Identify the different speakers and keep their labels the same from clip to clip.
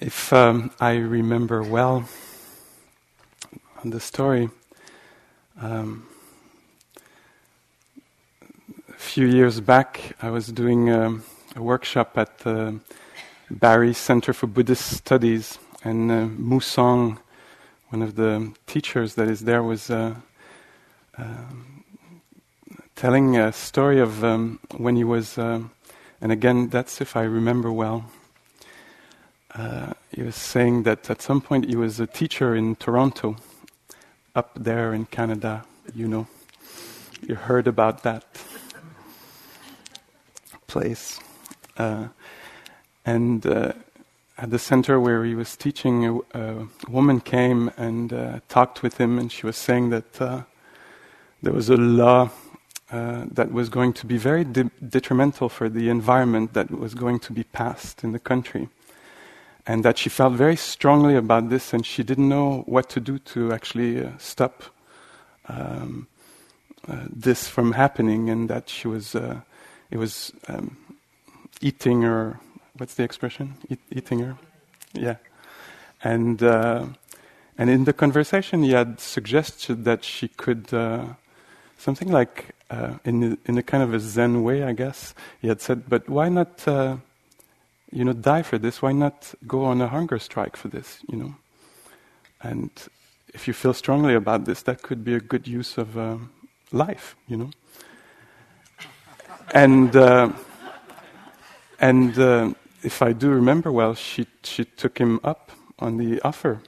Speaker 1: If um, I remember well the story, um, a few years back, I was doing um, a workshop at the Barre Center for Buddhist Studies, and uh, Mu Soeng, one of the teachers that is there, was uh, uh, telling a story of um, when he was, uh, and again, that's if I remember well. Uh, he was saying that at some point he was a teacher in Toronto, up there in Canada. You know, you heard about that place. Uh, and uh, at the center where he was teaching, a, a woman came and uh, talked with him, and she was saying that uh, there was a law that was going to be very de- detrimental for the environment that was going to be passed in the country. And that she felt very strongly about this, and she didn't know what to do to actually uh, stop um, uh, this from happening, and that she was, uh, it was um, eating her. What's the expression? Eat, eating her, yeah. And uh, and in the conversation, he had suggested that she could something like uh, in in a kind of a Zen way, I guess. He had said, "But why not, uh, you know, die for this? Why not go on a hunger strike for this? You know, and if you feel strongly about this, that could be a good use of uh, life. You know." And uh, and uh, if I do remember well, she she took him up on the offer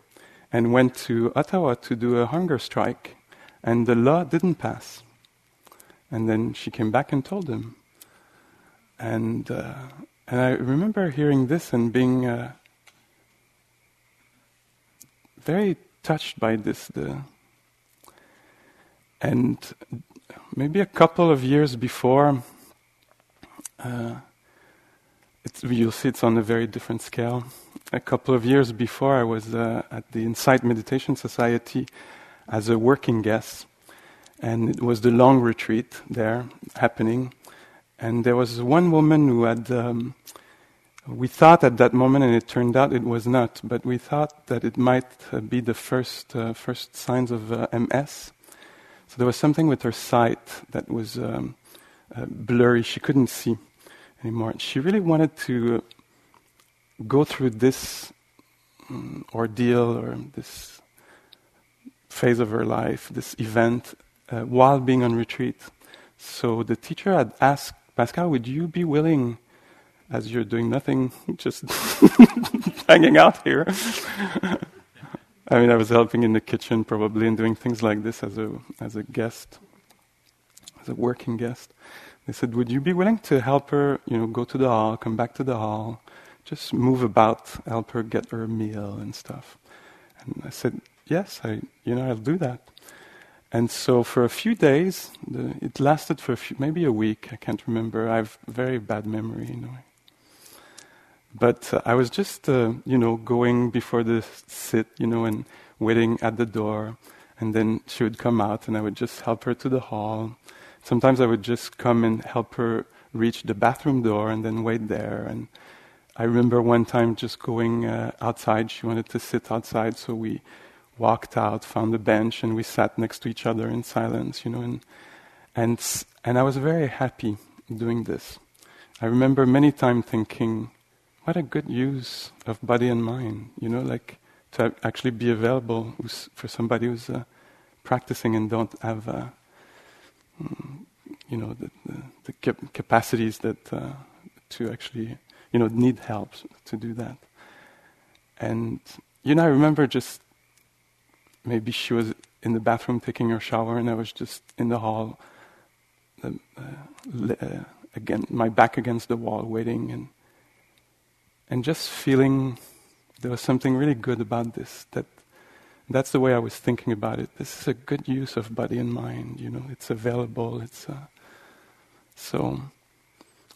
Speaker 1: and went to Ottawa to do a hunger strike and the law didn't pass. And then she came back and told him. And, uh, and I remember hearing this and being uh, very touched by this. The, and maybe a couple of years before, uh, you'll see it's on a very different scale. A couple of years before, I was uh, at the Insight Meditation Society as a working guest. And it was the long retreat there happening. And there was one woman who had, um, we thought at that moment, and it turned out it was not, but we thought that it might uh, be the first, uh, first signs of uh, MS. So there was something with her sight that was um, uh, blurry. She couldn't see anymore. She really wanted to go through this um, ordeal or this phase of her life, this event, uh, while being on retreat. So the teacher had asked Pascal, would you be willing, as you're doing nothing, just hanging out here? I mean, I was helping in the kitchen probably and doing things like this as a, as a guest, as a working guest. They said, would you be willing to help her, you know, go to the hall, come back to the hall, just move about, help her get her meal and stuff? And I said, yes, I, you know, I'll do that. And so for a few days, the, it lasted for a few, maybe a week. I can't remember. I have very bad memory, you know. But uh, I was just, uh, you know, going before the sit, you know, and waiting at the door. And then she would come out, and I would just help her to the hall. Sometimes I would just come and help her reach the bathroom door, and then wait there. And I remember one time just going uh, outside. She wanted to sit outside, so we walked out, found a bench, and we sat next to each other in silence, you know, and, and, and I was very happy doing this. I remember many times thinking, what a good use of body and mind, you know, like to actually be available for somebody who's uh, practicing and don't have, uh, you know, the, the, the cap- capacities that uh, to actually, you know, need help to do that. And, you know, I remember just maybe she was in the bathroom taking her shower, and I was just in the hall, uh, uh, again, my back against the wall, waiting, and and just feeling there was something really good about this. That that's the way I was thinking about it. This is a good use of body and mind. You know, it's available. It's uh, so.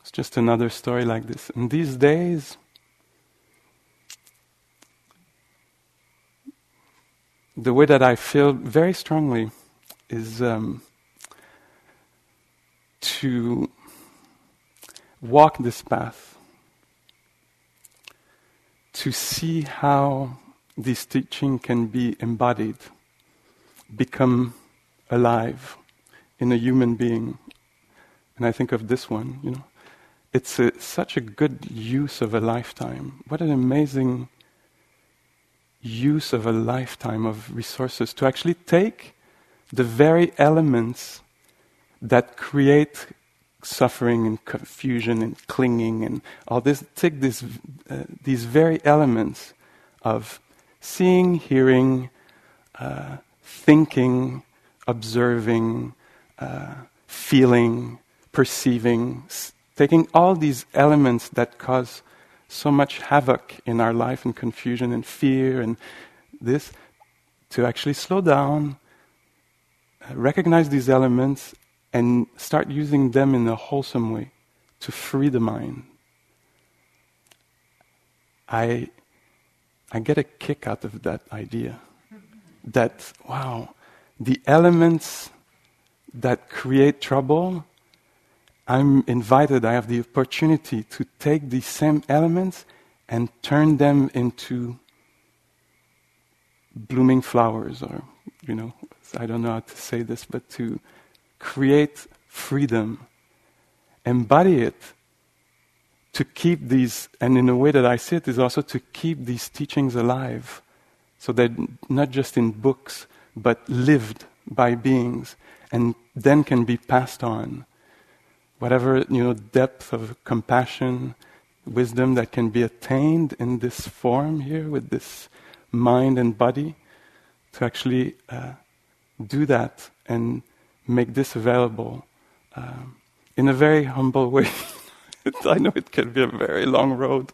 Speaker 1: It's just another story like this. And these days, the way that I feel very strongly is um, to walk this path, to see how this teaching can be embodied, become alive in a human being. And I think of this one, you know. It's a, such a good use of a lifetime. What an amazing use of a lifetime of resources to actually take the very elements that create suffering and confusion and clinging and all this, take this, uh, these very elements of seeing, hearing, uh, thinking, observing, uh, feeling, perceiving, s- taking all these elements that cause so much havoc in our life and confusion and fear and this, to actually slow down, uh, recognize these elements, and start using them in a wholesome way to free the mind. I, I get a kick out of that idea. That, wow, the elements that create trouble, I'm invited, I have the opportunity to take these same elements and turn them into blooming flowers, or, you know, I don't know how to say this, but to create freedom, embody it, to keep these, and in a way that I see it, is also to keep these teachings alive. So that not just in books, but lived by beings, and then can be passed on. Whatever, you know, depth of compassion, wisdom that can be attained in this form here with this mind and body, to actually uh, do that and make this available um, in a very humble way. I know it can be a very long road,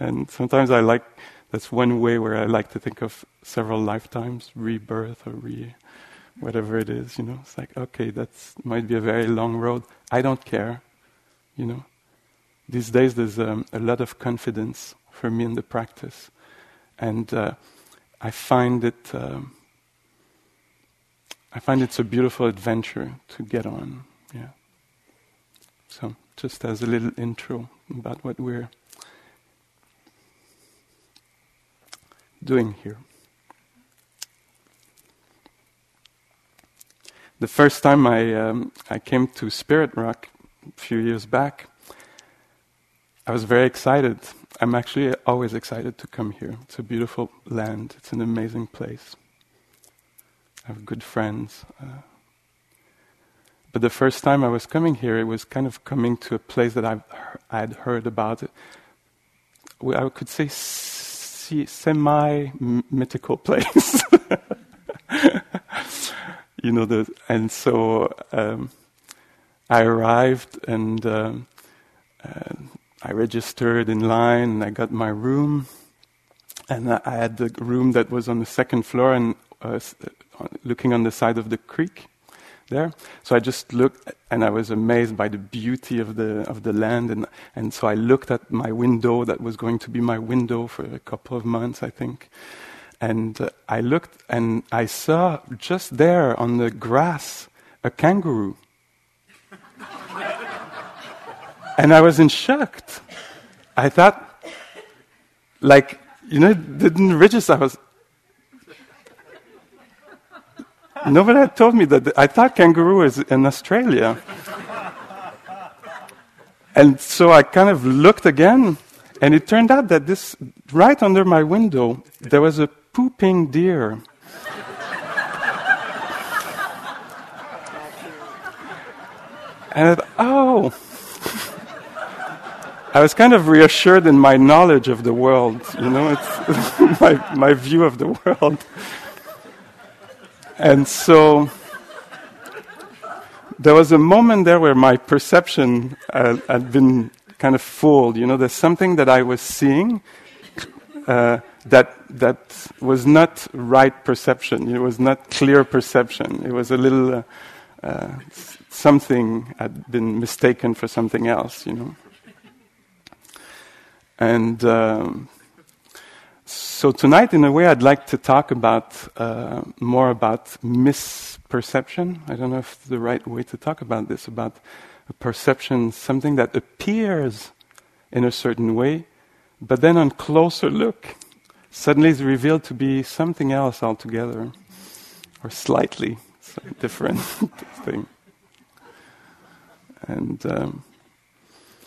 Speaker 1: and sometimes I like that's one way where I like to think of several lifetimes, rebirth or re, whatever it is. You know, it's like okay, that might be a very long road. I don't care. You know, these days there's um, a lot of confidence for me in the practice, and uh, I find it. Um, I find it's a beautiful adventure to get on. Yeah. So, just as a little intro about what we're doing here. The first time I, um, I came to Spirit Rock a few years back, I was very excited. I'm actually always excited to come here. It's a beautiful land, it's an amazing place. I have good friends. Uh, but the first time I was coming here, it was kind of coming to a place that I've I had heard about it. I could say semi mythical place. you know, the, and so um, I arrived and um, uh, I registered in line and I got my room. And I had the room that was on the second floor and uh, looking on the side of the creek there. So I just looked, and I was amazed by the beauty of the of the land, and and so I looked at my window that was going to be my window for a couple of months, I think. And uh, I looked, and I saw just there on the grass a kangaroo, and I was in shock. I thought, like you know, didn't register. I was Nobody had told me that. I thought kangaroo is in Australia. and so I kind of looked again, and it turned out that this, right under my window, there was a pooping deer. and I thought, oh. I was kind of reassured in my knowledge of the world, you know, it's my, my view of the world. And so there was a moment there where my perception uh, had been kind of fooled. You know, there's something that I was seeing uh, that that was not right perception. It was not clear perception. It was a little uh, uh, something had been mistaken for something else, you know. And um, so tonight, in a way, I'd like to talk about uh, more about misperception. I don't know if the right way to talk about this about a perception, something that appears in a certain way, but then on closer look, suddenly is revealed to be something else altogether, or slightly different thing. And um,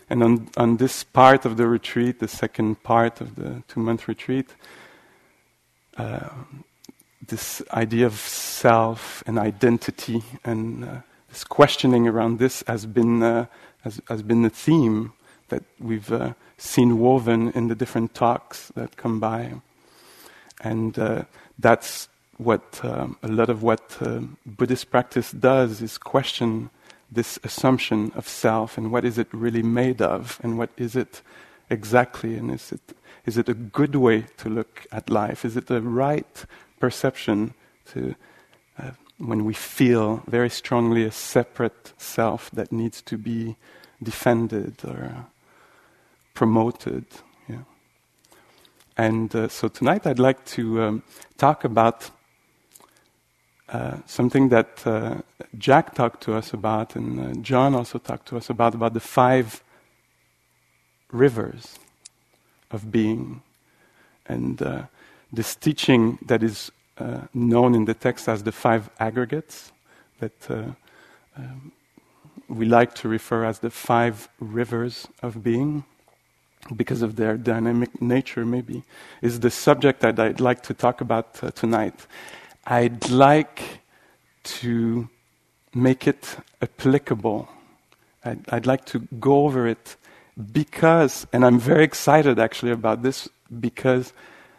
Speaker 1: and on on this part of the retreat, the second part of the two month retreat, uh, this idea of self and identity and uh, this questioning around this has been uh, has, has been the theme that we've uh, seen woven in the different talks that come by, and uh, that's what um, a lot of what uh, Buddhist practice does is question this assumption of self and what is it really made of and what is it exactly and is it is it a good way to look at life is it the right perception to uh, when we feel very strongly a separate self that needs to be defended or promoted. And uh, so tonight I'd like to um, talk about uh, something that uh, Jack talked to us about, and uh, John also talked to us about, about the five rivers of being. And uh, this teaching that is uh, known in the text as the five aggregates, that um, we like to refer as the five rivers of being because of their dynamic nature, maybe, is the subject that I'd like to talk about uh, tonight. I'd like to make it applicable. I'd, I'd, like to go over it because, and I'm very excited actually about this, because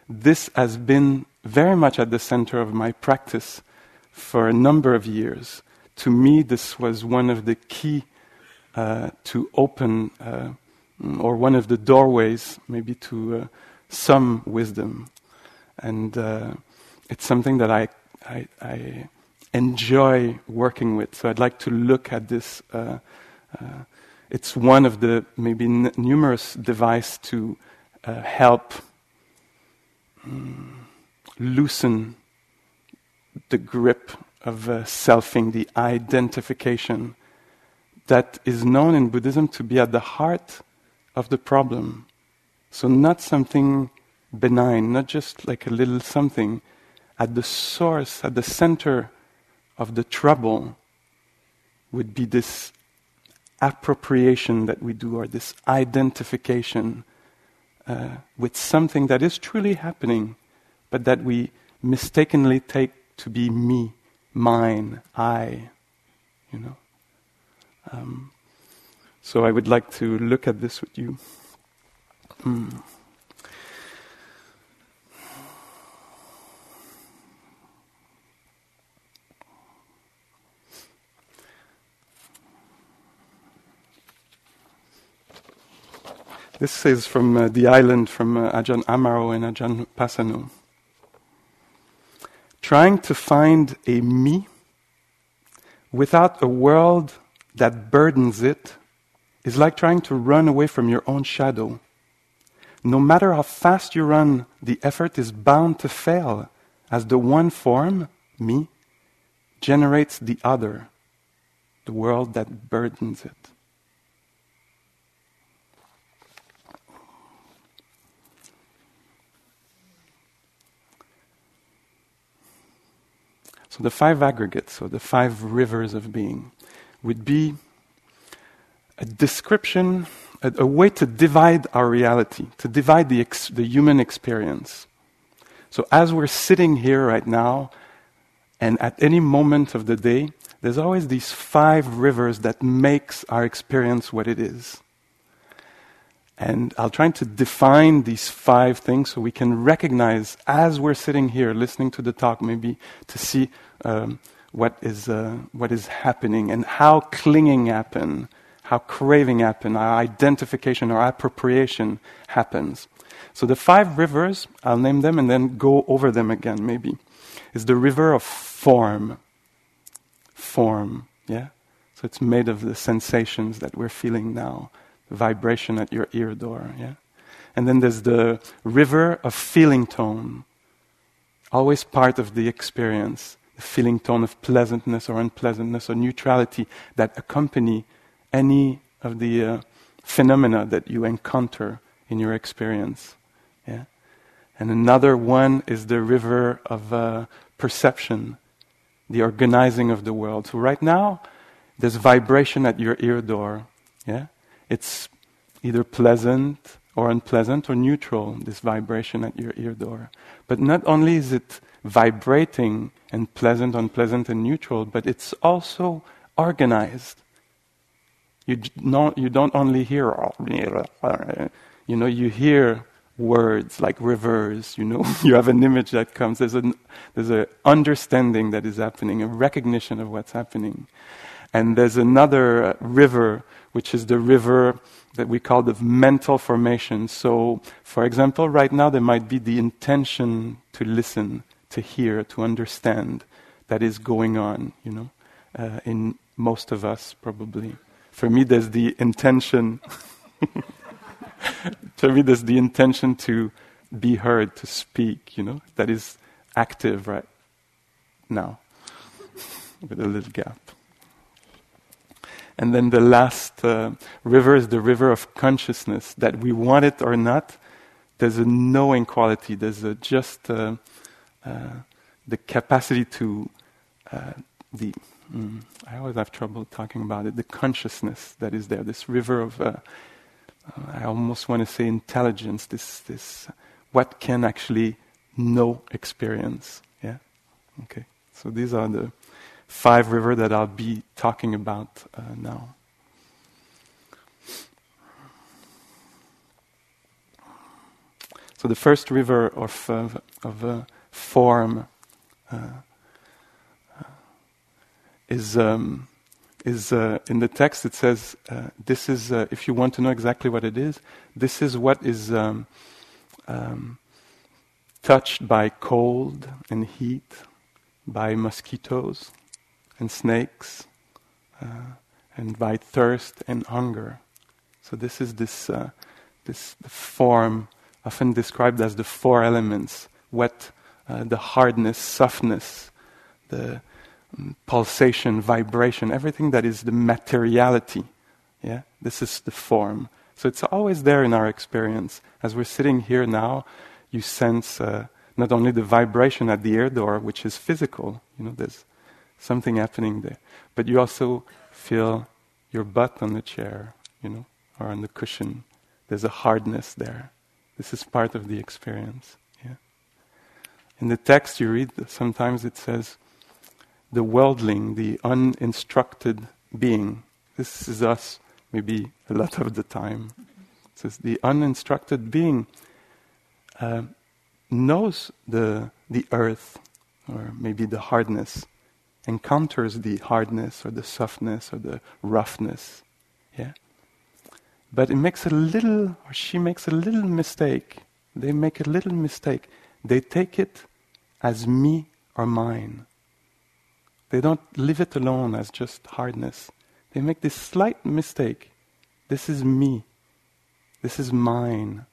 Speaker 1: this has been very much at the center of my practice for a number of years. To me, this was one of the key uh, to open, uh, or one of the doorways, maybe to uh, some wisdom. And uh, it's something that I, I, I, enjoy working with. So I'd like to look at this. Uh, it's one of the maybe n- numerous devices to help um, loosen the grip of uh, selfing, the identification that is known in Buddhism to be at the heart of the problem. So, not something benign, not just like a little something, at the source, at the center of the trouble would be this appropriation that we do, or this identification uh, with something that is truly happening, but that we mistakenly take to be me, mine, I, you know. Um, so I would like to look at this with you. Mm. This is from uh, the island from uh, Ajahn Amaro and Ajahn Pasanno. Trying to find a me without a world that burdens it is like trying to run away from your own shadow. No matter how fast you run, the effort is bound to fail, as the one form, me, generates the other, the world that burdens it. So the five aggregates, or the five rivers of being, would be a description, a, a way to divide our reality, to divide the, ex, the human experience. So as we're sitting here right now, and at any moment of the day, there's always these five rivers that makes our experience what it is. And I'll try to define these five things so we can recognize as we're sitting here listening to the talk, maybe to see um, what, is, uh, what is happening and how clinging happen, how craving happens, our identification or appropriation happens. So the five rivers, I'll name them and then go over them again, maybe. Is the river of form. Form, yeah? So it's made of the sensations that we're feeling now, the vibration at your ear door, yeah? And then there's the river of feeling tone, always part of the experience, the feeling tone of pleasantness or unpleasantness or neutrality that accompany any of the uh, phenomena that you encounter in your experience. Yeah? And another one is the river of uh, perception, the organizing of the world. So right now, there's vibration at your ear door. Yeah? It's either pleasant or unpleasant or neutral, this vibration at your ear door. But not only is it vibrating and pleasant, unpleasant, and neutral, but it's also organized. You, don't, you don't only hear, you know, you hear words like rivers, you know, you have an image that comes, there's an there's a understanding that is happening, a recognition of what's happening. And there's another river, which is the river that we call the mental formation. So, for example, right now there might be the intention to listen, to hear, to understand that is going on, you know, uh, in most of us probably. For me, there's the intention. For me, there's the intention to be heard, to speak, you know, that is active right now, with a little gap. And then the last uh, river is the river of consciousness, that we want it or not, there's a knowing quality, there's a just uh, uh, the capacity to, uh, the, mm, I always have trouble talking about it, the consciousness that is there, this river of, uh, uh, I almost want to say intelligence, this, this, what can actually know experience. Yeah? Okay. So these are the five river that I'll be talking about uh, now. So the first river of, of uh, form uh, is um, is uh, in the text. It says, "This is if you want to know exactly what it is. This is what is um, um, touched by cold and heat, by mosquitoes, and snakes, uh, and by thirst and hunger. So this is this uh, this form often described as the four elements: wet, uh, the hardness, softness, the pulsation, vibration, everything that is the materiality. Yeah, this is the form. So it's always there in our experience. As we're sitting here now, you sense uh, not only the vibration at the ear door, which is physical. You know, there's something happening there. But you also feel your butt on the chair, you know, or on the cushion. There's a hardness there. This is part of the experience. Yeah. In the text you read, sometimes it says, the worldling, the uninstructed being. This is us, maybe a lot of the time. So the uninstructed being uh, knows the the earth, or maybe the hardness, encounters the hardness or the softness or the roughness. Yeah? But it makes a little, or she makes a little mistake. They make a little mistake. They take it as me or mine. They don't leave it alone as just hardness. They make this slight mistake. This is me. This is mine.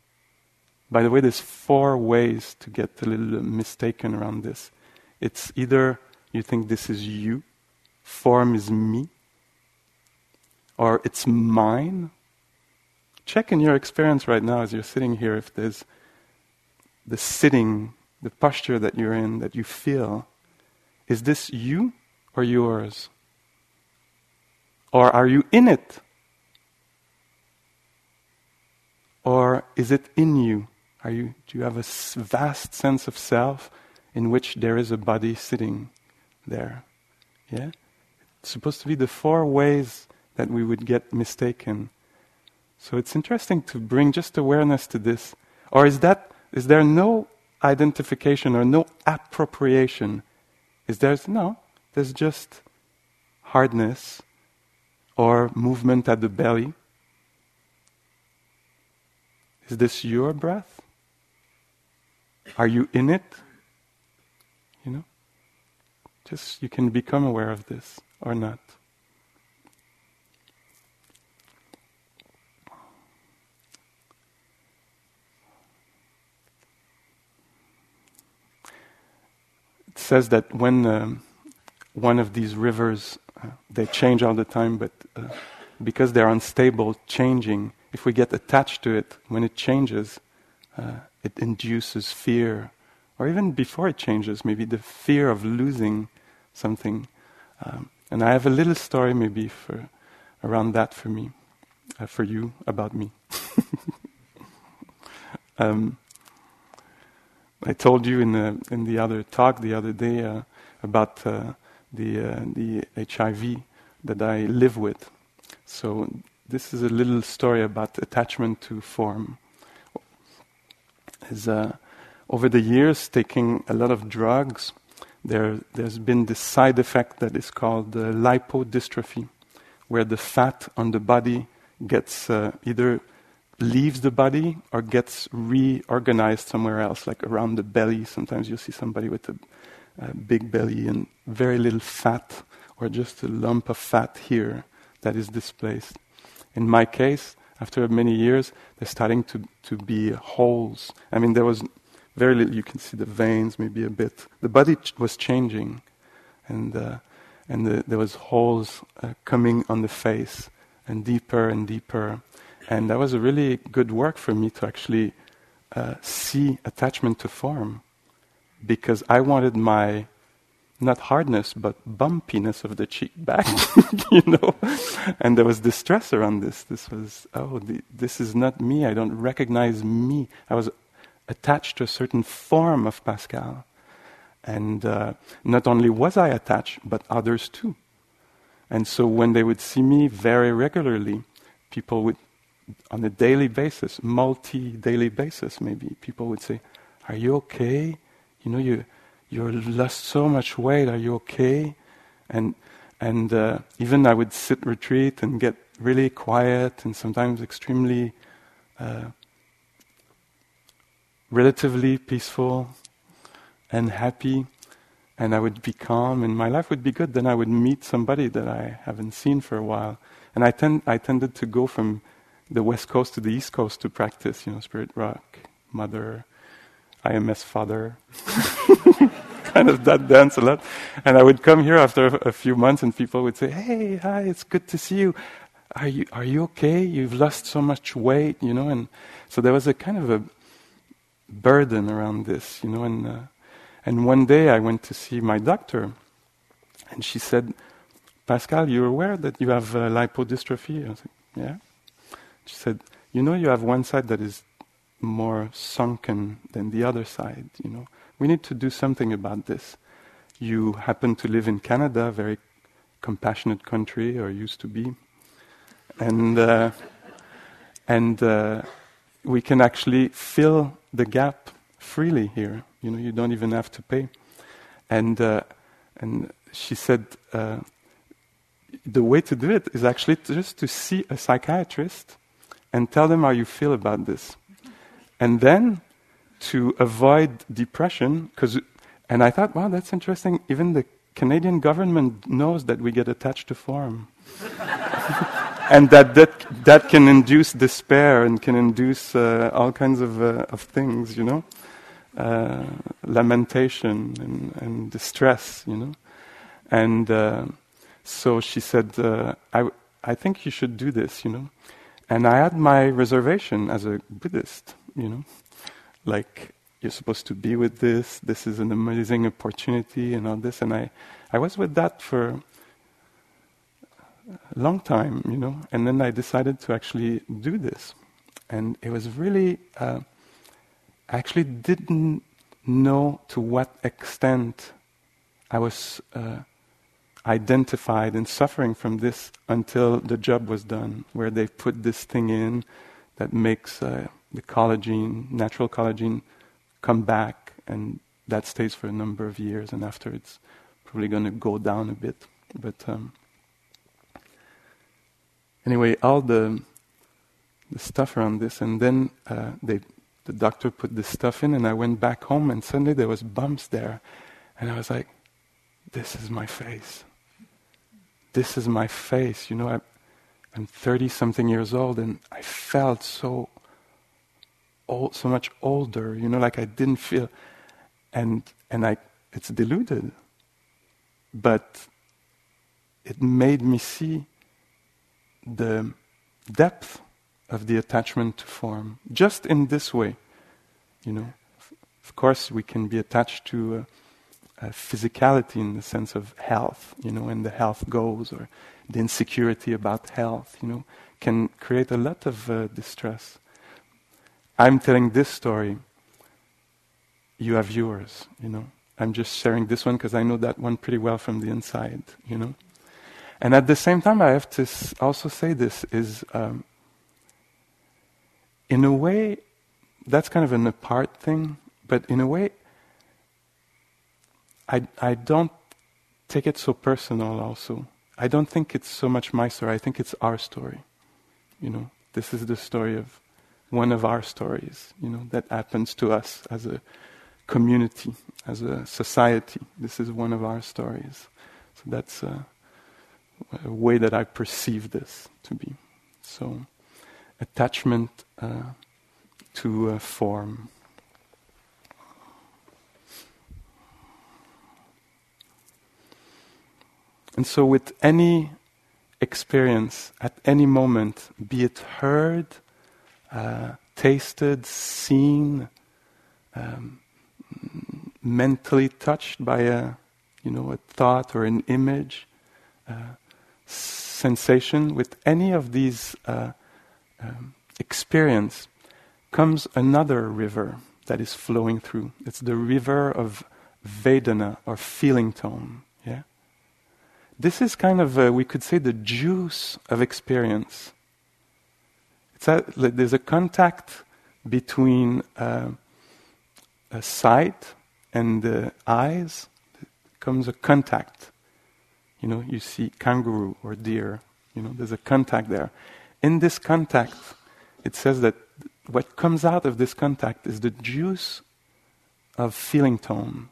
Speaker 1: By the way, there's four ways to get a little mistaken around this. It's either you think this is you, form is me, or it's mine. Check in your experience right now as you're sitting here if there's the sitting, the posture that you're in, that you feel. Is this you or yours? Or are you in it? Or is it in you? Are you, do you have a vast sense of self in which there is a body sitting? there. Yeah? It's supposed to be the four ways that we would get mistaken. So it's interesting to bring just awareness to this. Or is that is there no identification or no appropriation? Is there no? There's just hardness or movement at the belly. Is this your breath? are you in it? You know? Just you can become aware of this or not. It says that when um, one of these rivers, uh, they change all the time, but uh, because they're unstable, changing, if we get attached to it, when it changes, uh, it induces fear. Or even before it changes, maybe the fear of losing something. Um, and I have a little story maybe for around that for me, uh, for you, about me. um, I told you in the in the other talk the other day uh, about uh, the uh, the HIV that I live with. So this is a little story about attachment to form. Is uh, over the years taking a lot of drugs, there there's been this side effect that is called uh, lipodystrophy, where the fat on the body gets uh, either leaves the body or gets reorganized somewhere else, like around the belly. Sometimes you'll see somebody with a, big belly and very little fat, or just a lump of fat here that is displaced. In my case, after many years, they're starting to, to be holes. I mean, there was very little, you can see the veins maybe a bit. The body ch- was changing, and, uh, and the, there was holes uh, coming on the face, and deeper and deeper and that was a really good work for me to actually uh, see attachment to form because I wanted my not hardness but bumpiness of the cheek back, you know. And there was distress around this. This was oh, the, this is not me. I don't recognize me. I was attached to a certain form of Pascal, and uh, not only was I attached, but others too. And so when they would see me very regularly, people would on a daily basis, multi daily basis, maybe people would say, Are you okay? You know, you, you lost so much weight, are you okay? And, and uh, even I would sit retreat and get really quiet and sometimes extremely uh, relatively peaceful and happy and I would be calm and my life would be good. Then I would meet somebody that I haven't seen for a while. And I, tend, I tended to go from the west coast to the east coast to practice, you know, Spirit Rock, Mother, IMS Father, kind of that dance a lot. And I would come here after a few months and people would say, hey, hi, it's good to see you. Are you, are you okay? You've lost so much weight, you know? And so there was a kind of a burden around this, you know? And, uh, and one day I went to see my doctor and she said, Pascal, you're aware that you have uh, lipodystrophy? I was like, yeah. She said, You know, you have one side that is more sunken than the other side, you know. We need to do something about this. You happen to live in Canada, a very compassionate country, or used to be. And, uh, and uh, we can actually fill the gap freely here. You know, you don't even have to pay. And, uh, and she said, uh, the way to do it is actually just to see a psychiatrist and tell them how you feel about this. And then to avoid depression, because, and I thought, wow, that's interesting. Even the Canadian government knows that we get attached to form. and that, that that can induce despair and can induce uh, all kinds of, uh, of things, you know, uh, lamentation and, and, distress, you know. And uh, so she said, uh, I, I think you should do this, you know. And I had my reservation as a Buddhist, you know, like you're supposed to be with this, this is an amazing opportunity and all this. And I, I was with that for a long time, you know, and then I decided to actually do this. And it was really, uh, I actually didn't know to what extent I was uh, identified and suffering from this until the job was done, where they put this thing in that makes uh, the collagen, natural collagen, come back, and that stays for a number of years, and after it's probably going to go down a bit. But um, anyway, all the the stuff around this, and then uh, they the doctor put this stuff in, and I went back home, and suddenly there was bumps there, and I was like, "This is my face. This is my face." You know, I, I'm 30 something years old, and I felt so old, so much older. You know, like I didn't feel, and and I, it's deluded, but it made me see the depth of the attachment to form just in this way. You know, of course, we can be attached to uh, uh, physicality in the sense of health, you know, and the health goes, or the insecurity about health, you know, can create a lot of uh, distress. I'm telling this story. You have yours, you know. I'm just sharing this one because I know that one pretty well from the inside, you know. And at the same time, I have to also say this is, um, in a way, that's kind of an apart thing, but in a way, I, I don't take it so personal also. I don't think it's so much my story, I think it's our story. You know, this is the story of one of our stories, you know, that happens to us as a community, as a society. This is one of our stories. So that's a, a way that I perceive this to be. So, attachment uh, to form. And so, with any experience at any moment, be it heard, uh, tasted, seen, um, mentally touched by a, you know, a thought or an image, uh, sensation, with any of these uh, um, experience, comes another river that is flowing through. It's the river of Vedana or feeling tone. Yeah this is kind of, we could say, the juice of experience. A, there's a contact between uh, a sight and the eyes. It comes a contact. You know, you see kangaroo or deer. You know, there's a contact there. In this contact, it says that what comes out of this contact is the juice of feeling tone.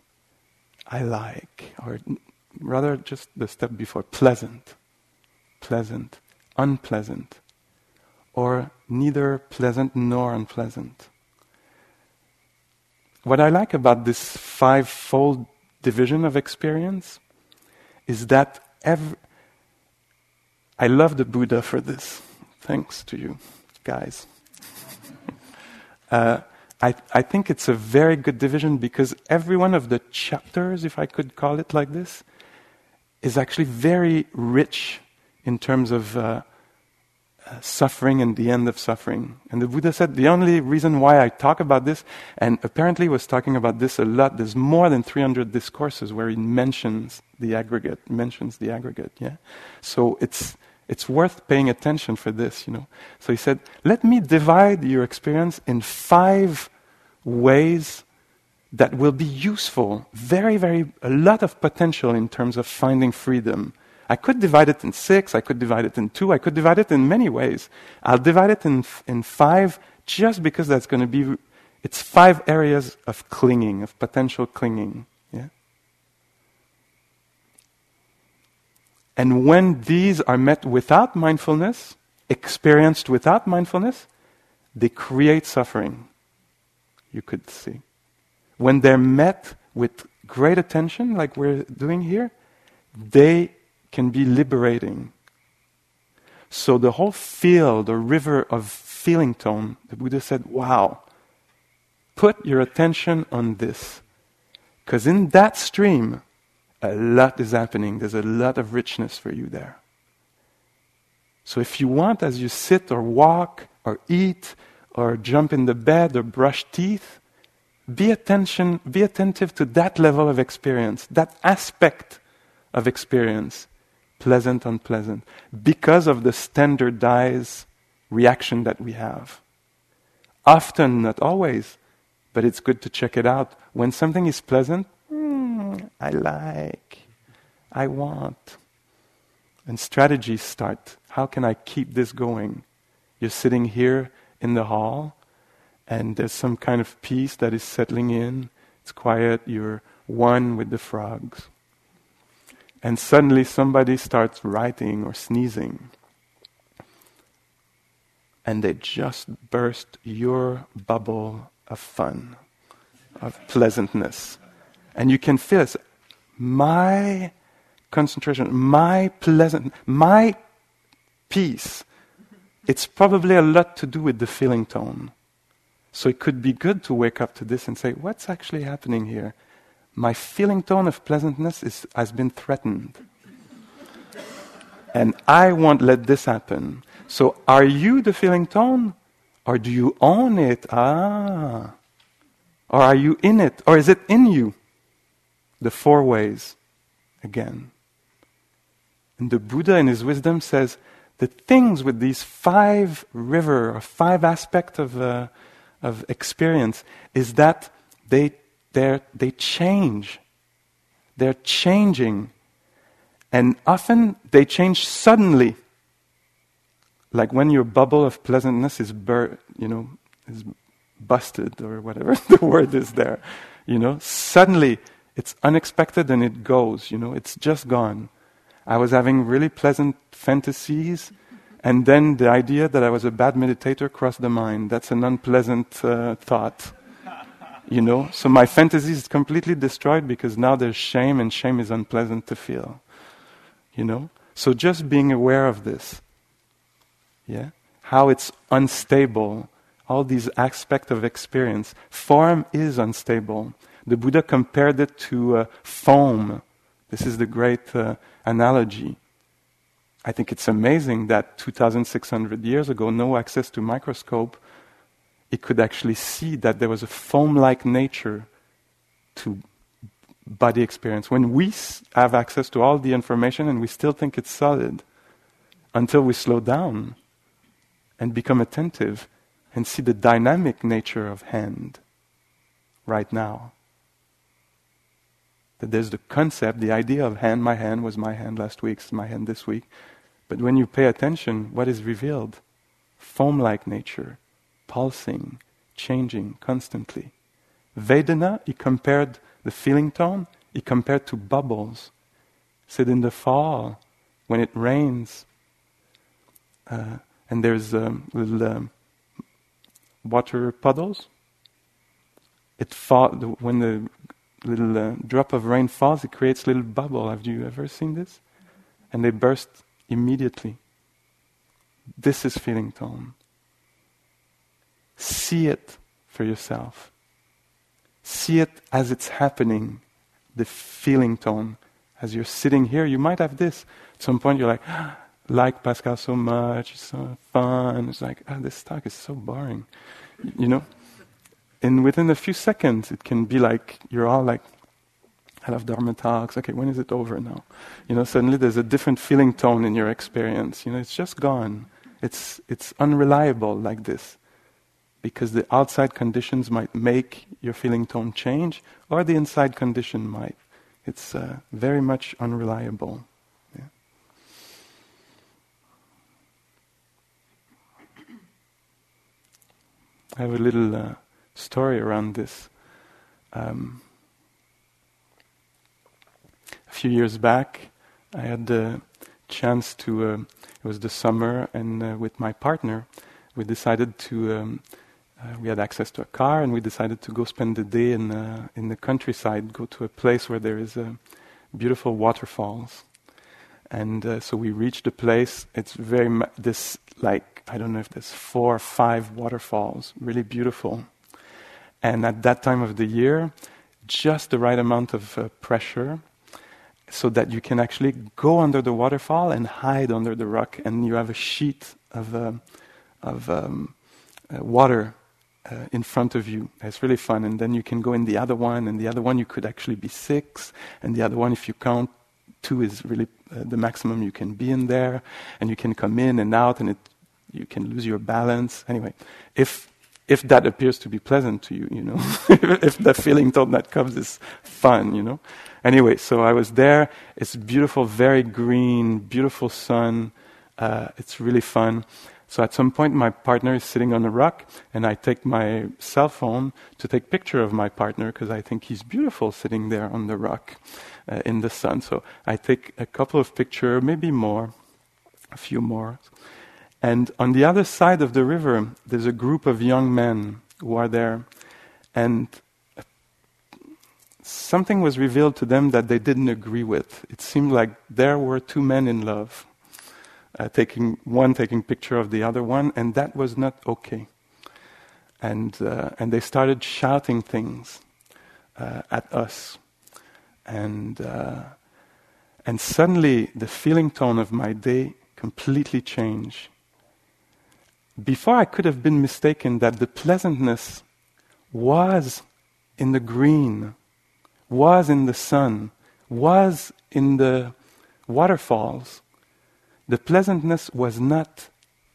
Speaker 1: I like, or rather just the step before pleasant, pleasant, unpleasant, or neither pleasant nor unpleasant. What I like about this five-fold division of experience is that every I love the Buddha for this. Thanks to you, guys. uh, I, I think it's a very good division because every one of the chapters, if I could call it like this, is actually very rich in terms of uh, uh, suffering and the end of suffering. And the Buddha said the only reason why I talk about this, and apparently was talking about this a lot. There's more than 300 discourses where he mentions the aggregate, mentions the aggregate. Yeah, so it's it's worth paying attention for this. You know. So he said, let me divide your experience in five ways that will be useful, very, very, a lot of potential in terms of finding freedom. I could divide it in six, I could divide it in two, I could divide it in many ways. I'll divide it in, in five just because that's going to be, it's five areas of clinging, of potential clinging. Yeah? And when these are met without mindfulness, experienced without mindfulness, they create suffering. You could see when they're met with great attention, like we're doing here, they can be liberating. So the whole field or river of feeling tone, the Buddha said, wow, put your attention on this. Because in that stream, a lot is happening. There's a lot of richness for you there. So if you want, as you sit or walk or eat or jump in the bed or brush teeth, be attention, be attentive to that level of experience, that aspect of experience, pleasant, unpleasant, because of the standardized reaction that we have. Often, not always, but it's good to check it out. When something is pleasant, mm, I like, I want. And strategies start. How can I keep this going? You're sitting here in the hall, and there's some kind of peace that is settling in. It's quiet, you're one with the frogs. And suddenly somebody starts writing or sneezing. And they just burst your bubble of fun, of pleasantness. And you can feel it. My concentration, my pleasant, my peace, it's probably a lot to do with the feeling tone. So it could be good to wake up to this and say, what's actually happening here? My feeling tone of pleasantness is, has been threatened. and I won't let this happen. So are you the feeling tone? Or do you own it? Ah. Or are you in it? Or is it in you? The four ways again. And the Buddha in his wisdom says the things with these five river or five aspects of, uh, of experience is that they, they change. They're changing. And often they change suddenly. Like when your bubble of pleasantness is, bur- you know, is busted or whatever the word is there. You know, suddenly it's unexpected and it goes, you know, it's just gone. I was having really pleasant fantasies and then the idea that I was a bad meditator crossed the mind. That's an unpleasant uh, thought. You know? So my fantasy is completely destroyed because now there's shame, and shame is unpleasant to feel. You know? So just being aware of this. Yeah? How it's unstable. All these aspects of experience. Form is unstable. The Buddha compared it to uh, foam. This is the great uh, analogy. I think it's amazing that 2,600 years ago, no access to microscope, it could actually see that there was a foam-like nature to body experience. When we have access to all the information and we still think it's solid, until we slow down and become attentive and see the dynamic nature of hand right now. That there's the concept, the idea of hand, my hand was my hand last week, it's my hand this week. But when you pay attention, what is revealed? Foam like nature, pulsing, changing constantly. Vedana, he compared the feeling tone, he compared to bubbles. Said in the fall, when it rains, uh, and there's um, little um, water puddles, it fall, when the little uh, drop of rain falls, it creates little bubble. Have you ever seen this? And they burst immediately. This is feeling tone. See it for yourself. See it as it's happening, the feeling tone. As you're sitting here, you might have this. At some point, you're like, ah, like Pascal so much, it's so fun. It's like, ah, this talk is so boring. You know? And within a few seconds, it can be like you're all like, I love Dharma talks. Okay, when is it over now? You know, suddenly there's a different feeling tone in your experience. You know, it's just gone. It's, it's unreliable like this. Because the outside conditions might make your feeling tone change, or the inside condition might. It's uh, very much unreliable. Yeah. I have a little uh, story around this. Um, a few years back, I had the chance to, uh, it was the summer, and uh, with my partner, we decided to, um, uh, we had access to a car, and we decided to go spend the day in, uh, in the countryside, go to a place where there is uh, beautiful waterfalls. And uh, so we reached the place. It's very, mu- this, like, I don't know if there's four or five waterfalls, really beautiful. And at that time of the year, just the right amount of pressure so that you can actually go under the waterfall and hide under the rock, and you have a sheet of, uh, of um, uh, water uh, in front of you. It's really fun. And then you can go in the other one, and the other one you could actually be six, and the other one, if you count, two is really uh, the maximum you can be in there, and you can come in and out, and it, you can lose your balance. Anyway, if if that appears to be pleasant to you, you know, if the feeling that comes is fun, you know. Anyway, so I was there. It's beautiful, very green, beautiful sun. Uh, it's really fun. So at some point, my partner is sitting on a rock, and I take my cell phone to take picture of my partner because I think he's beautiful sitting there on the rock uh, in the sun. So I take a couple of pictures, maybe more, a few more. And on the other side of the river, there's a group of young men who are there, and something was revealed to them that they didn't agree with. It seemed like there were two men in love uh, taking one taking picture of the other one, and that was not okay. And uh, and they started shouting things uh, at us, and uh, and suddenly the feeling tone of my day completely changed. Before I could have been mistaken that the pleasantness was in the green, was in the sun, was in the waterfalls the pleasantness was not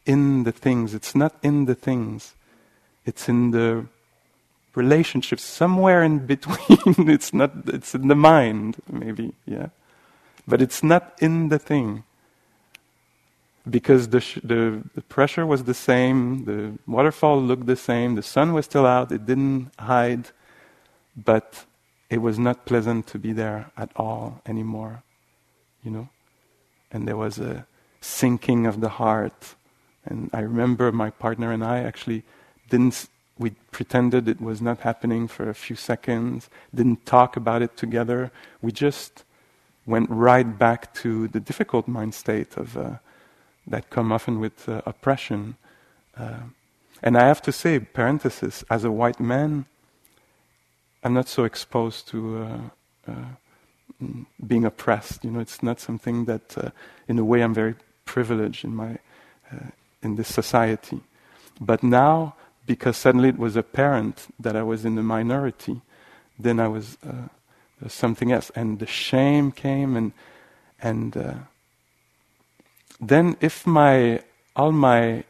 Speaker 1: in the things, it's not in the things, it's in the relationships, somewhere in between. it's not, it's in the mind, maybe, yeah. But it's not in the thing. Because the, sh- the, the pressure was the same, the waterfall looked the same, the sun was still out, it didn't hide, but it was not pleasant to be there at all anymore, you know? And there was a, sinking of the heart. And I remember my partner and I actually didn't, we pretended it was not happening for a few seconds, didn't talk about it together. We just went right back to the difficult mind state of uh, that come often with uh, oppression. Uh, and I have to say, parenthesis, as a white man, I'm not so exposed to uh, uh, being oppressed. You know, it's not something that, uh, in a way, I'm very privilege in my uh, in this society. But now, because suddenly it was apparent that I was in the minority, then I was uh, something else, and the shame came, and and uh, then if my all my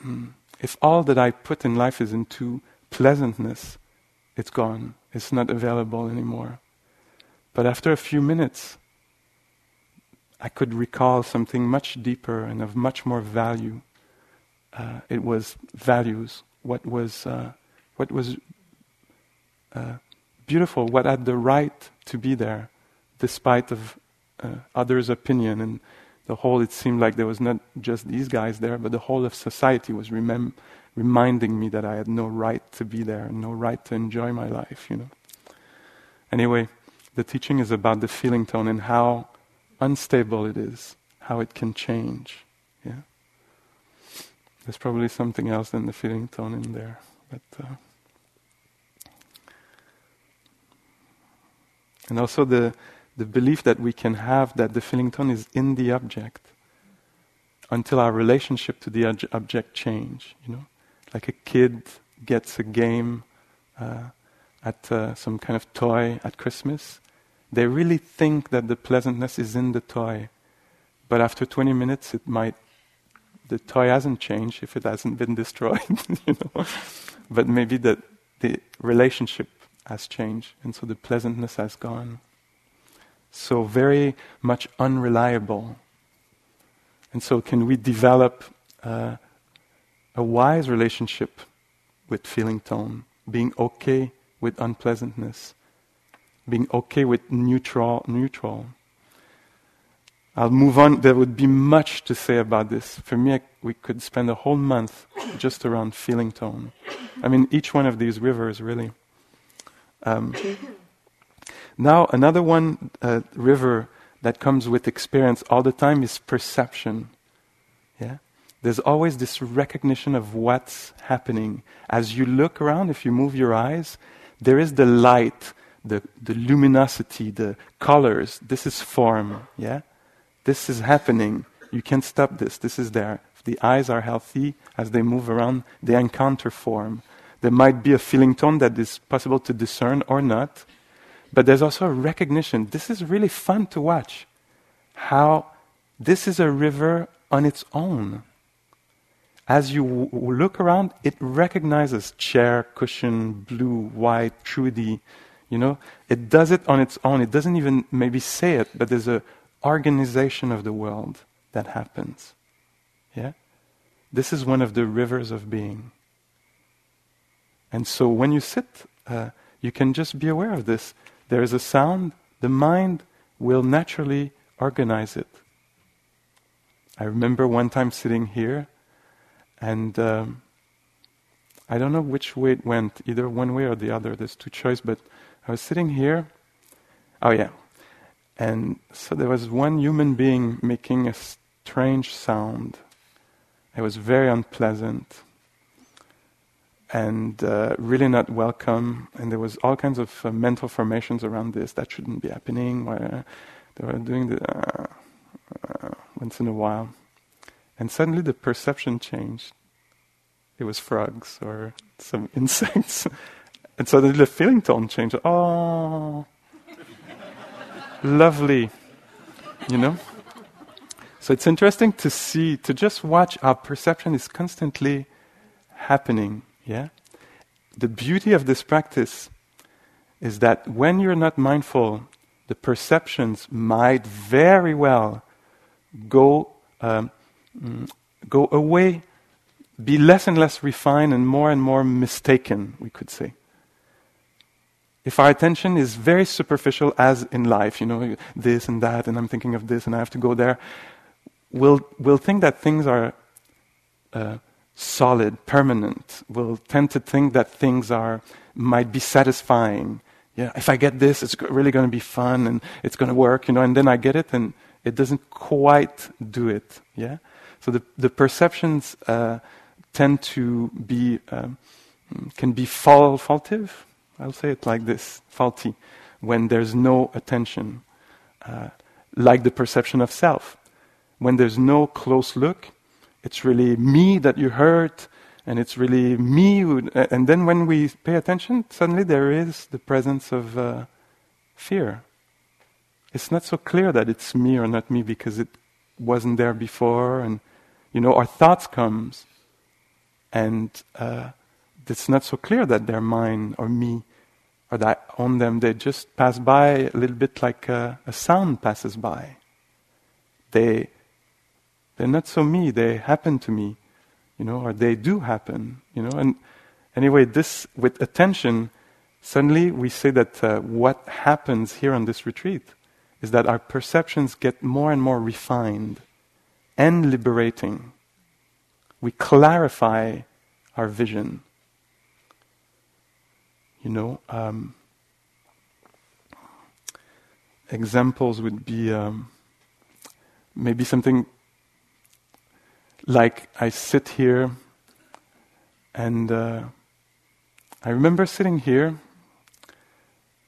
Speaker 1: hmm, if all that I put in life is into pleasantness, it's gone. It's not available anymore. But after a few minutes, I could recall something much deeper and of much more value. Uh, it was values. What was uh, what was uh, beautiful. What had the right to be there, despite of uh, others' opinion and the whole. It seemed like there was not just these guys there, but the whole of society was remem- reminding me that I had no right to be there no right to enjoy my life. You know. Anyway, the teaching is about the feeling tone and how unstable it is, how it can change. Yeah, there's probably something else than the feeling tone in there, but. Uh, and also the the belief that we can have that the feeling tone is in the object until our relationship to the object change. You know, like a kid gets a game uh, at uh, some kind of toy at Christmas, they really think that the pleasantness is in the toy. But after 20 minutes, it might, the toy hasn't changed if it hasn't been destroyed, you know. But maybe that the relationship has changed, and so the pleasantness has gone. So very much unreliable. And so, can we develop uh, a wise relationship with feeling tone, being okay with unpleasantness? Being okay with neutral, neutral. I'll move on. There would be much to say about this. For me, I, we could spend a whole month just around feeling tone. I mean, each one of these rivers, really. Um, now, another one uh, river that comes with experience all the time is perception. Yeah, there's always this recognition of what's happening as you look around. If you move your eyes, there is the light the, the luminosity, the colors. This is form, yeah? This is happening. You can't stop this. This is there. If the eyes are healthy, as they move around, they encounter form. There might be a feeling tone that is possible to discern or not, but there's also a recognition. This is really fun to watch. How this is a river on its own. As you w- look around, it recognizes chair, cushion, blue, white, trudy, you know, it does it on its own. It doesn't even maybe say it, but there's a organization of the world that happens. Yeah? This is one of the rivers of being. And so when you sit, uh, you can just be aware of this. There is a sound, the mind will naturally organize it. I remember one time sitting here, and um, I don't know which way it went, either one way or the other. There's two choices, but I was sitting here. Oh, yeah. And so there was one human being making a strange sound. It was very unpleasant and uh, really not welcome. And there was all kinds of uh, mental formations around this that shouldn't be happening. Where they were doing the uh, uh, once in a while, and suddenly the perception changed. It was frogs or some insects, and suddenly the feeling tone changed. Oh, lovely, you know. So it's interesting to see, to just watch our perception is constantly happening yeah? The beauty of this practice is that when you're not mindful, the perceptions might very well go, um, mm, go away, be less and less refined and more and more mistaken, we could say. If our attention is very superficial, as in life, you know, this and that, and I'm thinking of this and I have to go there, we'll, we'll think that things are uh, solid, permanent, We'll tend to think that things are might be satisfying. Yeah, if I get this, it's really going to be fun and it's going to work, you know. And then I get it, and it doesn't quite do it. Yeah, so the the perceptions uh, tend to be um, can be fall, faultive. I'll say it like this: faulty when there's no attention, uh, like the perception of self. When there's no close look, it's really me that you hurt, and it's really me. Who, and then when we pay attention, suddenly there is the presence of uh, fear. It's not so clear that it's me or not me because it wasn't there before, and you know our thoughts comes, and uh, it's not so clear that they're mine or me or that I own them. They just pass by a little bit like a, a sound passes by. They they're not so me, they happen to me, you know, or they do happen, you know. And anyway, this, with attention, suddenly we say that uh, what happens here on this retreat is that our perceptions get more and more refined and liberating. We clarify our vision. You know, um, examples would be um, maybe something like I sit here and uh, I remember sitting here,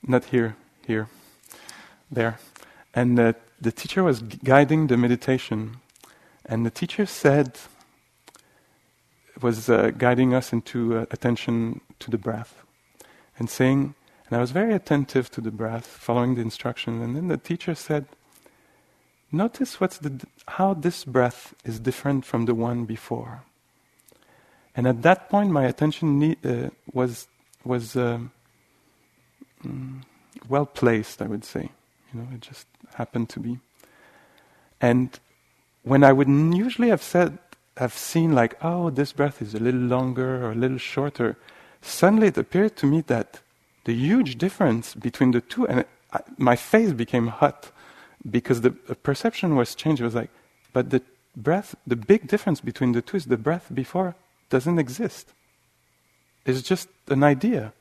Speaker 1: not here, here, there, and uh, the teacher was guiding the meditation, and the teacher said, was uh, guiding us into uh, attention to the breath, and saying, and I was very attentive to the breath, following the instruction, and then the teacher said, Notice what's the, how this breath is different from the one before. And at that point, my attention need, uh, was was um, mm, well placed. I would say, you know, it just happened to be. And when I would usually have said, have seen like, oh, this breath is a little longer or a little shorter, suddenly it appeared to me that the huge difference between the two, and I, my face became hot because the, perception was changed. It was like, but the breath, the big difference between the two is the breath before doesn't exist. It's just an idea.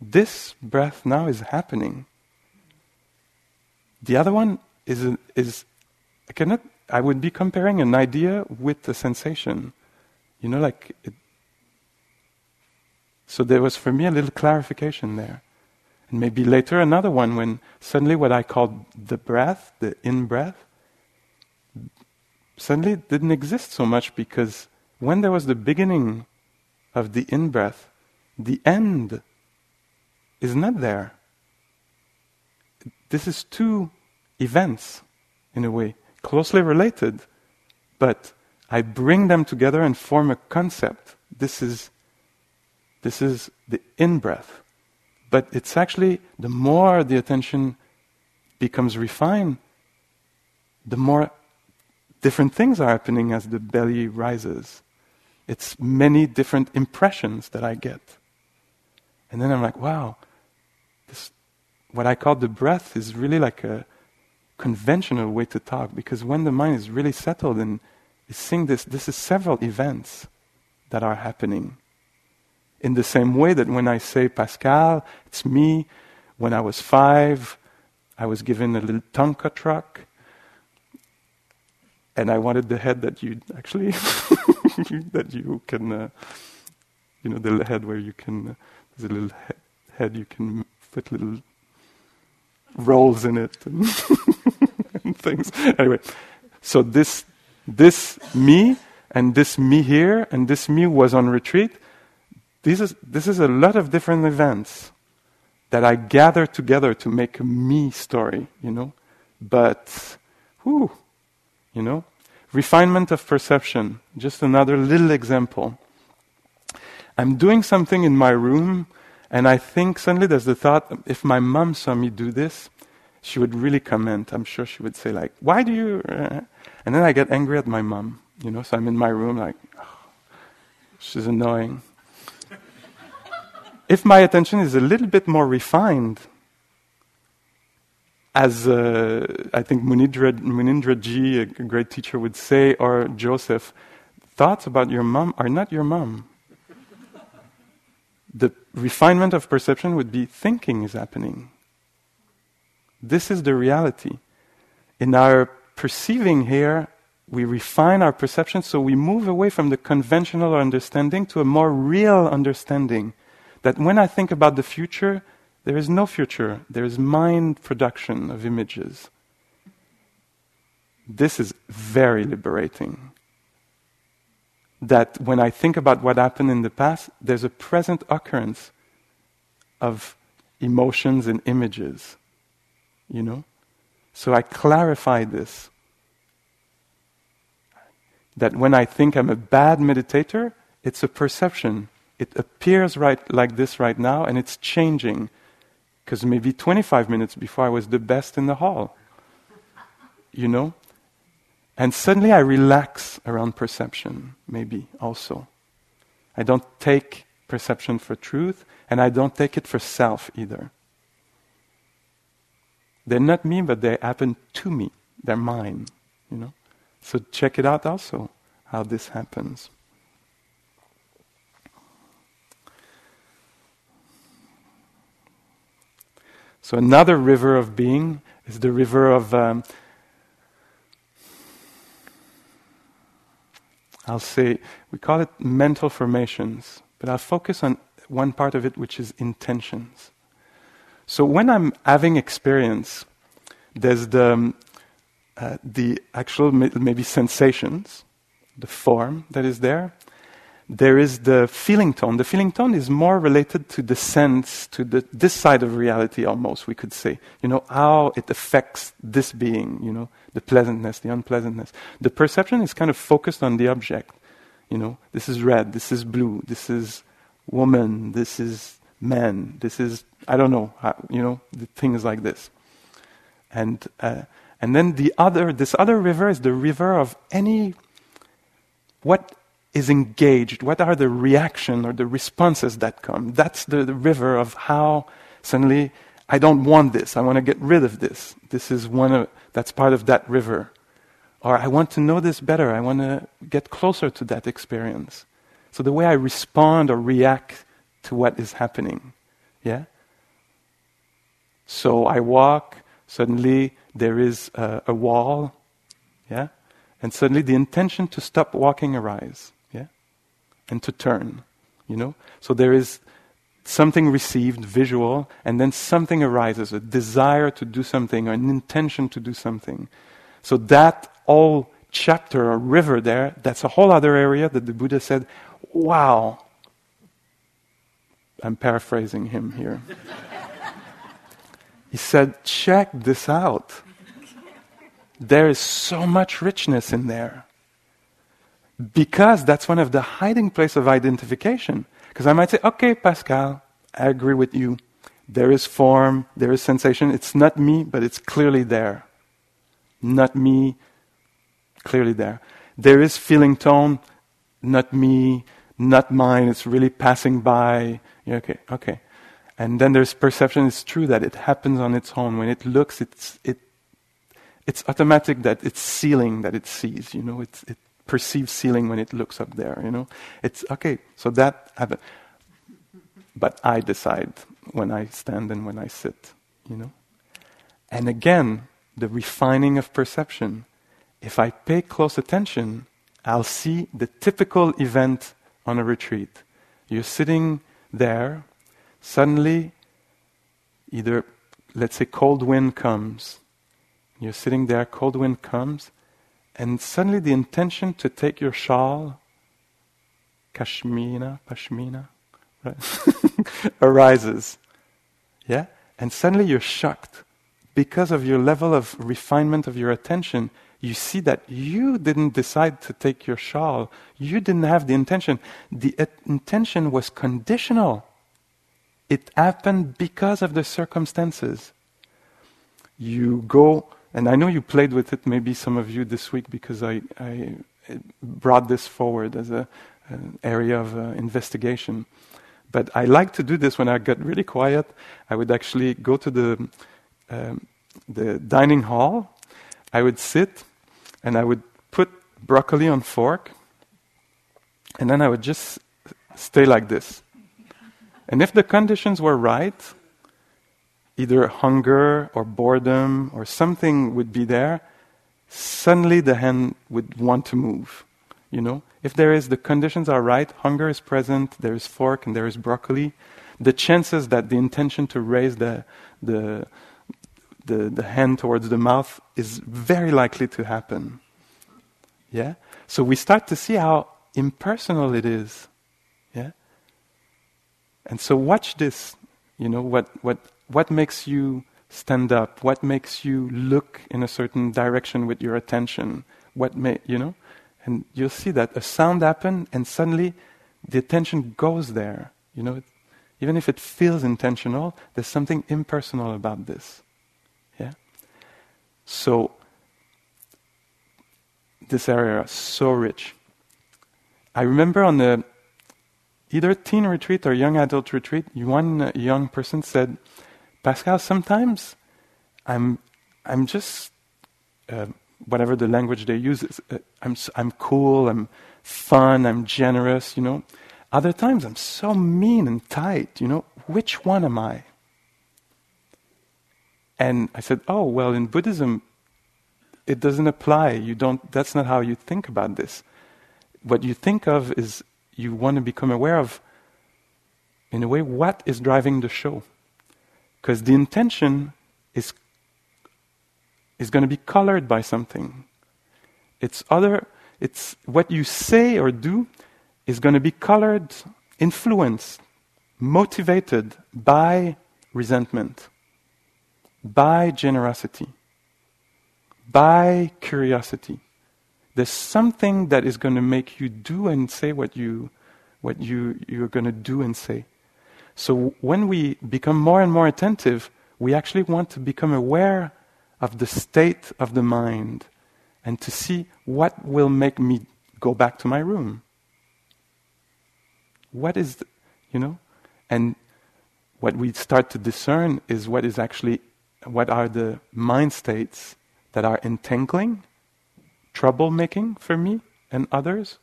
Speaker 1: This breath now is happening. The other one is, is I cannot, I would be comparing an idea with a sensation. You know, like, it, so there was for me a little clarification there. And maybe later another one when suddenly what I called the breath, the in breath, suddenly it didn't exist so much because when there was the beginning of the in breath, the end is not there. This is two events, in a way, closely related, but I bring them together and form a concept. This is, this is the in breath. But it's actually the more the attention becomes refined, the more different things are happening as the belly rises. It's many different impressions that I get. And then I'm like, wow, this, what I call the breath is really like a conventional way to talk because when the mind is really settled and is seeing this, this is several events that are happening. In the same way that when I say Pascal, it's me. When I was five, I was given a little Tonka truck. And I wanted the head that you actually, that you can, uh, you know, the head where you can, uh, there's a little he- head you can put little rolls in it and, and things. Anyway, so this, this me and this me here and this me was on retreat. This is, this is a lot of different events that I gather together to make a me story, you know. But, whew, you know, refinement of perception. Just another little example. I'm doing something in my room, and I think suddenly there's the thought: if my mom saw me do this, she would really comment. I'm sure she would say like, "Why do you?" Uh? And then I get angry at my mom, you know. So I'm in my room like, oh, she's annoying if my attention is a little bit more refined, as uh, I think Munindra, Munindra Ji, a great teacher, would say, or Joseph, thoughts about your mom are not your mom. the refinement of perception would be thinking is happening. This is the reality. In our perceiving here, we refine our perception so we move away from the conventional understanding to a more real understanding that when I think about the future, there is no future, there is mind production of images. This is very liberating. That when I think about what happened in the past, there's a present occurrence of emotions and images. You know? So I clarify this. That when I think I'm a bad meditator, it's a perception it appears right like this right now, and it's changing. Because maybe 25 minutes before I was the best in the hall. You know? And suddenly I relax around perception, maybe also. I don't take perception for truth, and I don't take it for self either. They're not me, but they happen to me. They're mine, you know? So check it out also, how this happens. So another river of being is the river of, um, I'll say, we call it mental formations, but I'll focus on one part of it, which is intentions. So when I'm having experience, there's the, um, uh, the actual maybe sensations, the form that is there, there is the feeling tone. The feeling tone is more related to the sense, to the, this side of reality almost, we could say. You know, how it affects this being, you know, the pleasantness, the unpleasantness. The perception is kind of focused on the object. You know, this is red, this is blue, this is woman, this is man, this is, I don't know, you know, things like this. And, uh, and then the other, this other river is the river of any, what is engaged? What are the reaction or the responses that come? That's the, the river of how suddenly I don't want this. I want to get rid of this. This is one of, that's part of that river. Or I want to know this better. I want to get closer to that experience. So the way I respond or react to what is happening. Yeah? So I walk, suddenly there is a, a wall. Yeah? And suddenly the intention to stop walking arises and to turn, you know? So there is something received, visual, and then something arises, a desire to do something, or an intention to do something. So that whole chapter or river there, that's a whole other area that the Buddha said, wow. I'm paraphrasing him here. he said, check this out. There is so much richness in there because that's one of the hiding place of identification. Because I might say, okay, Pascal, I agree with you. There is form, there is sensation. It's not me, but it's clearly there. Not me clearly there. There is feeling tone, not me, not mine, it's really passing by. Yeah, okay, okay. And then there's perception. It's true that it happens on its own. When it looks, it's, it, it's automatic that it's ceiling that it sees, you know, it's, it perceives ceiling when it looks up there, you know. It's, okay, so that happens. But I decide when I stand and when I sit, you know. And again, the refining of perception. If I pay close attention, I'll see the typical event on a retreat. You're sitting there Suddenly, either, let's say, cold wind comes. You're sitting there, cold wind comes, and suddenly the intention to take your shawl, kashmina, pashmina, right, arises. Yeah? And suddenly you're shocked. Because of your level of refinement of your attention, you see that you didn't decide to take your shawl. You didn't have the intention. The intention was conditional. It happened because of the circumstances. You go, and I know you played with it, maybe some of you this week, because I, I brought this forward as a, an area of uh, investigation. But I like to do this when I get really quiet. I would actually go to the, um, the dining hall, I would sit, and I would put broccoli on fork, and then I would just stay like this. And if the conditions were right, either hunger or boredom or something would be there, suddenly the hand would want to move. You know, if there is the conditions are right, hunger is present, there is fork and there is broccoli, the chances that the intention to raise the the the, the hand towards the mouth is very likely to happen. Yeah? So we start to see how impersonal it is. Yeah? And so watch this. You know, what, what, what makes you stand up? What makes you look in a certain direction with your attention? What may, you know? And you'll see that a sound happen and suddenly the attention goes there. You know, even if it feels intentional, there's something impersonal about this. Yeah? So, this area is so rich. I remember on the either teen retreat or young adult retreat, one young person said, Pascal, sometimes I'm, I'm just, uh, whatever the language they use, uh, I'm, I'm cool, I'm fun, I'm generous, you know. Other times I'm so mean and tight, you know. Which one am I? And I said, oh, well, in Buddhism, it doesn't apply. You don't, that's not how you think about this. What you think of is you want to become aware of, in a way, what is driving the show. Because the intention is, is going to be colored by something. It's other, it's what you say or do is going to be colored, influenced, motivated by resentment, by generosity, by curiosity. There's something that is going to make you do and say what you what you you're going to do and say. So when we become more and more attentive, we actually want to become aware of the state of the mind and to see what will make me go back to my room. What is, the, you know, and what we start to discern is what is actually, what are the mind states that are entangling troublemaking for me and others,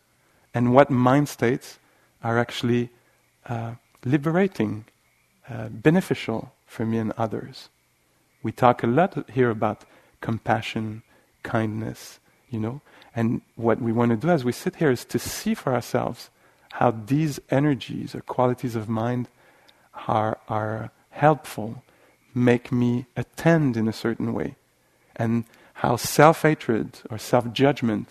Speaker 1: and what mind states are actually uh, liberating, uh, beneficial for me and others. We talk a lot here about compassion, kindness, you know, and what we want to do as we sit here is to see for ourselves how these energies or qualities of mind are, are helpful, make me attend in a certain way. And how self hatred or self judgment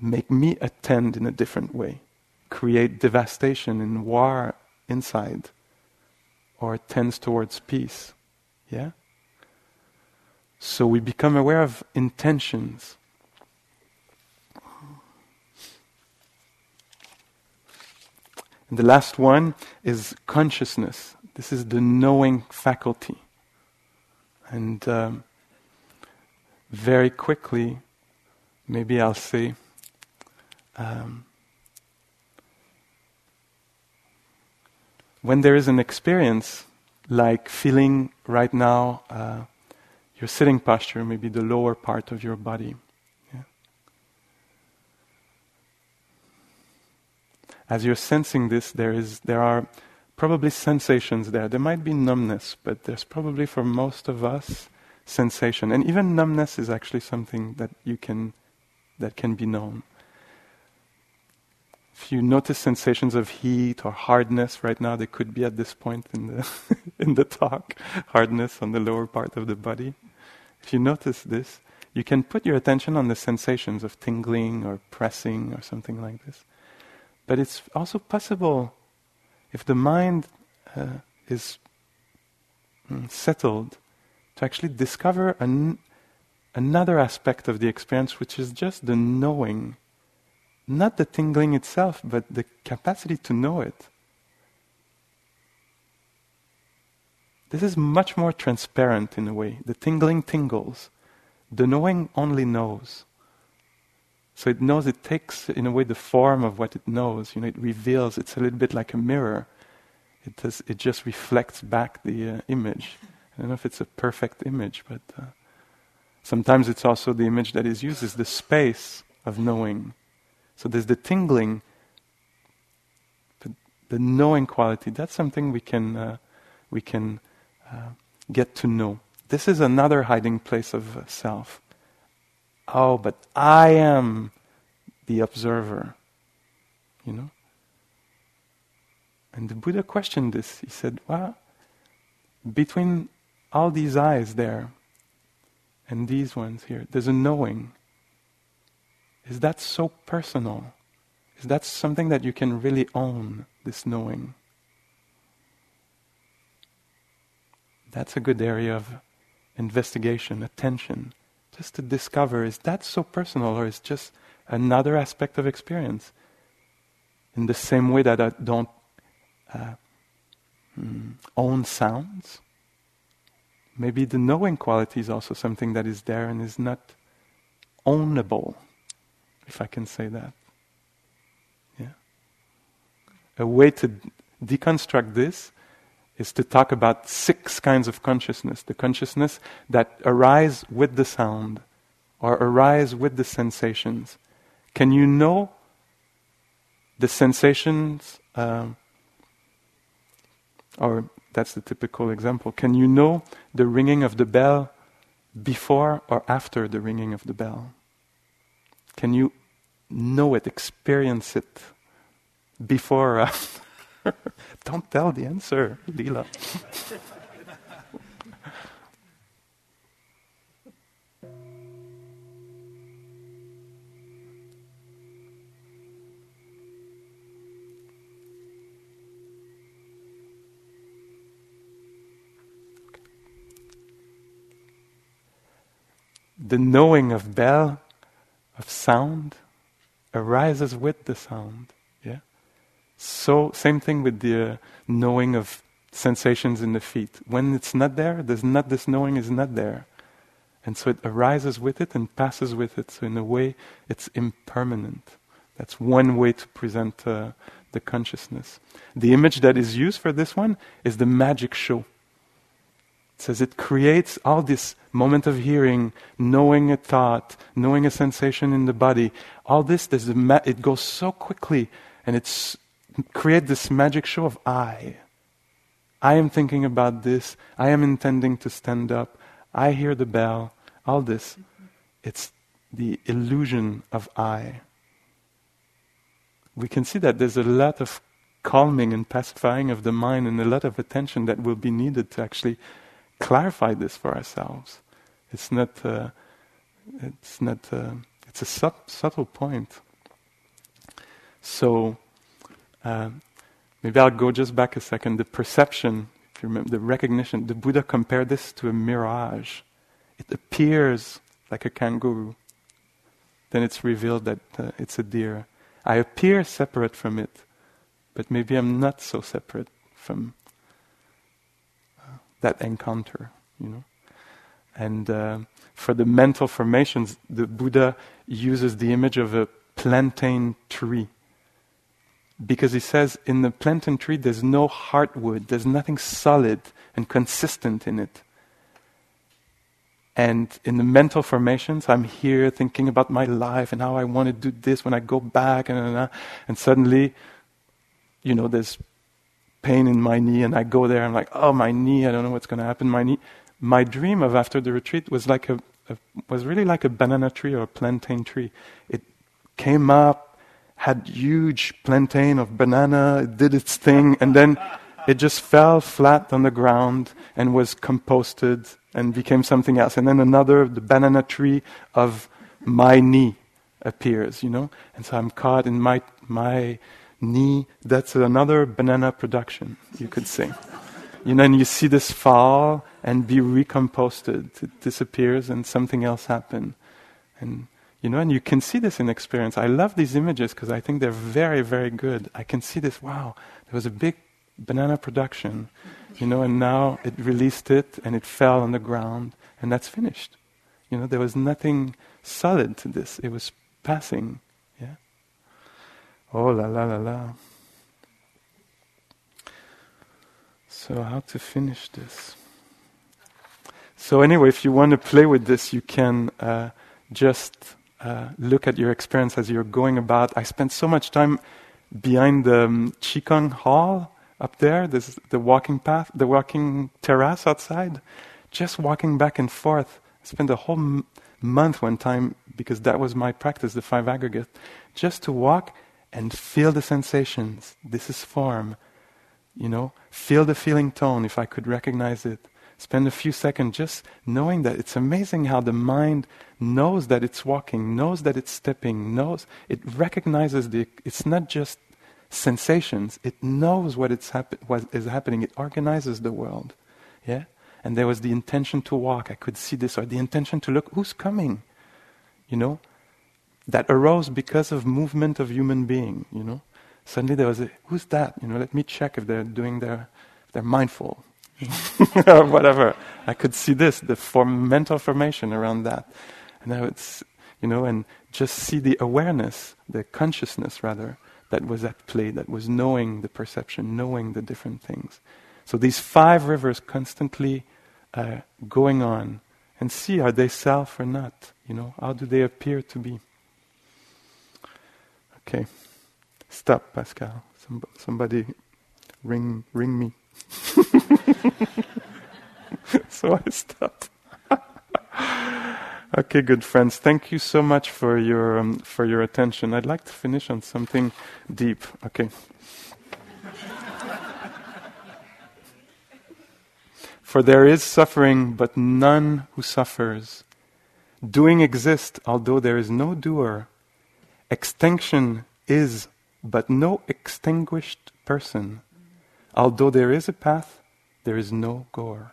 Speaker 1: make me attend in a different way, create devastation and war inside, or tends towards peace. Yeah? So we become aware of intentions. And the last one is consciousness. This is the knowing faculty. And um, very quickly, maybe I'll say, um, when there is an experience like feeling right now uh, your sitting posture, maybe the lower part of your body. As you're sensing this, there is there are probably sensations there. There might be numbness, but there's probably for most of us sensation. And even numbness is actually something that you can that can be known. If you notice sensations of heat or hardness right now, they could be at this point in the in the talk, hardness on the lower part of the body. If you notice this, you can put your attention on the sensations of tingling or pressing or something like this. But it's also possible if the mind uh, is mm, settled, to actually discover an, another aspect of the experience, which is just the knowing. Not the tingling itself, but the capacity to know it. This is much more transparent in a way. The tingling tingles. The knowing only knows. So it knows, it takes, in a way, the form of what it knows. You know, it reveals, it's a little bit like a mirror. It, does, it just reflects back the uh, image. I don't know if it's a perfect image, but uh, sometimes it's also the image that is used is the space of knowing. So there's the tingling, but the knowing quality. That's something we can uh, we can uh, get to know. This is another hiding place of self. Oh, but I am the observer. You know. And the Buddha questioned this. He said, Well, between all these eyes there and these ones here, there's a knowing. Is that so personal? Is that something that you can really own, this knowing? That's a good area of investigation, attention, just to discover is that so personal or is just another aspect of experience? In the same way that I don't uh, mm, own sounds. Maybe the knowing quality is also something that is there and is not ownable, if I can say that. Yeah. A way to deconstruct this is to talk about six kinds of consciousness the consciousness that arise with the sound or arise with the sensations. Can you know the sensations um, or that's the typical example. Can you know the ringing of the bell before or after the ringing of the bell? Can you know it, experience it before or after? Don't tell the answer, Lila. the knowing of bell, of sound, arises with the sound. Yeah. So same thing with the uh, knowing of sensations in the feet. When it's not there, there's not this knowing is not there, and so it arises with it and passes with it. So in a way, it's impermanent. That's one way to present uh, the consciousness. The image that is used for this one is the magic show says it creates all this moment of hearing, knowing a thought, knowing a sensation in the body. All this, ma- it goes so quickly, and it's create this magic show of I. I am thinking about this. I am intending to stand up. I hear the bell. All this, it's the illusion of I. We can see that there's a lot of calming and pacifying of the mind and a lot of attention that will be needed to actually clarify this for ourselves. It's not. Uh, it's not. Uh, it's a sub- subtle point. So uh, maybe I'll go just back a second. The perception, if you remember, the recognition. The Buddha compared this to a mirage. It appears like a kangaroo. Then it's revealed that uh, it's a deer. I appear separate from it, but maybe I'm not so separate from that encounter, you know. And uh, for the mental formations, the Buddha uses the image of a plantain tree. Because he says in the plantain tree there's no heartwood, there's nothing solid and consistent in it. And in the mental formations, I'm here thinking about my life and how I want to do this when I go back, and, and suddenly, you know, there's pain in my knee, and I go there, I'm like, oh, my knee, I don't know what's going to happen. My knee. My dream of after the retreat was like a, a, was really like a banana tree or a plantain tree. It came up, had huge plantain of banana, it did its thing, and then it just fell flat on the ground and was composted and became something else. And then another, the banana tree of my knee appears, you know? And so I'm caught in my, my knee. That's another banana production, you could say. you know, and you see this fall and be recomposted. It disappears and something else happens. And, you know, and you can see this in experience. I love these images because I think they're very, very good. I can see this, wow, there was a big banana production, you know, and now it released it and it fell on the ground and that's finished. You know, there was nothing solid to this. It was passing. Oh la la la la. So how to finish this? So anyway, if you want to play with this, you can uh, just uh, look at your experience as you're going about. I spent so much time behind the um, Qigong hall up there. There's the walking path, the walking terrace outside. Just walking back and forth. I spent a whole m- month one time because that was my practice, the five aggregate, just to walk and feel the sensations. This is form. You know, feel the feeling tone if I could recognize it. Spend a few seconds just knowing that it's amazing how the mind knows that it's walking, knows that it's stepping, knows it recognizes the. It's not just sensations. It knows what, it's what is happening. It organizes the world. Yeah? And there was the intention to walk. I could see this, or the intention to look, who's coming? You know? That arose because of movement of human being, you know? Suddenly there was a, who's that? You know, let me check if they're doing their, if they're mindful. or whatever. I could see this, the form, mental formation around that. And now it's, you know, and just see the awareness, the consciousness rather, that was at play, that was knowing the perception, knowing the different things. So these five rivers constantly uh, going on, and see are they self or not? You know, how do they appear to be? Okay, stop, Pascal. Some, somebody ring ring me. so I stopped. Okay, good friends. Thank you so much for your um, for your attention. I'd like to finish on something deep. Okay. for there is suffering, but none who suffers. Doing exists, although there is no doer. Extinction is, but no extinguished person. Although there is a path, there is no goer.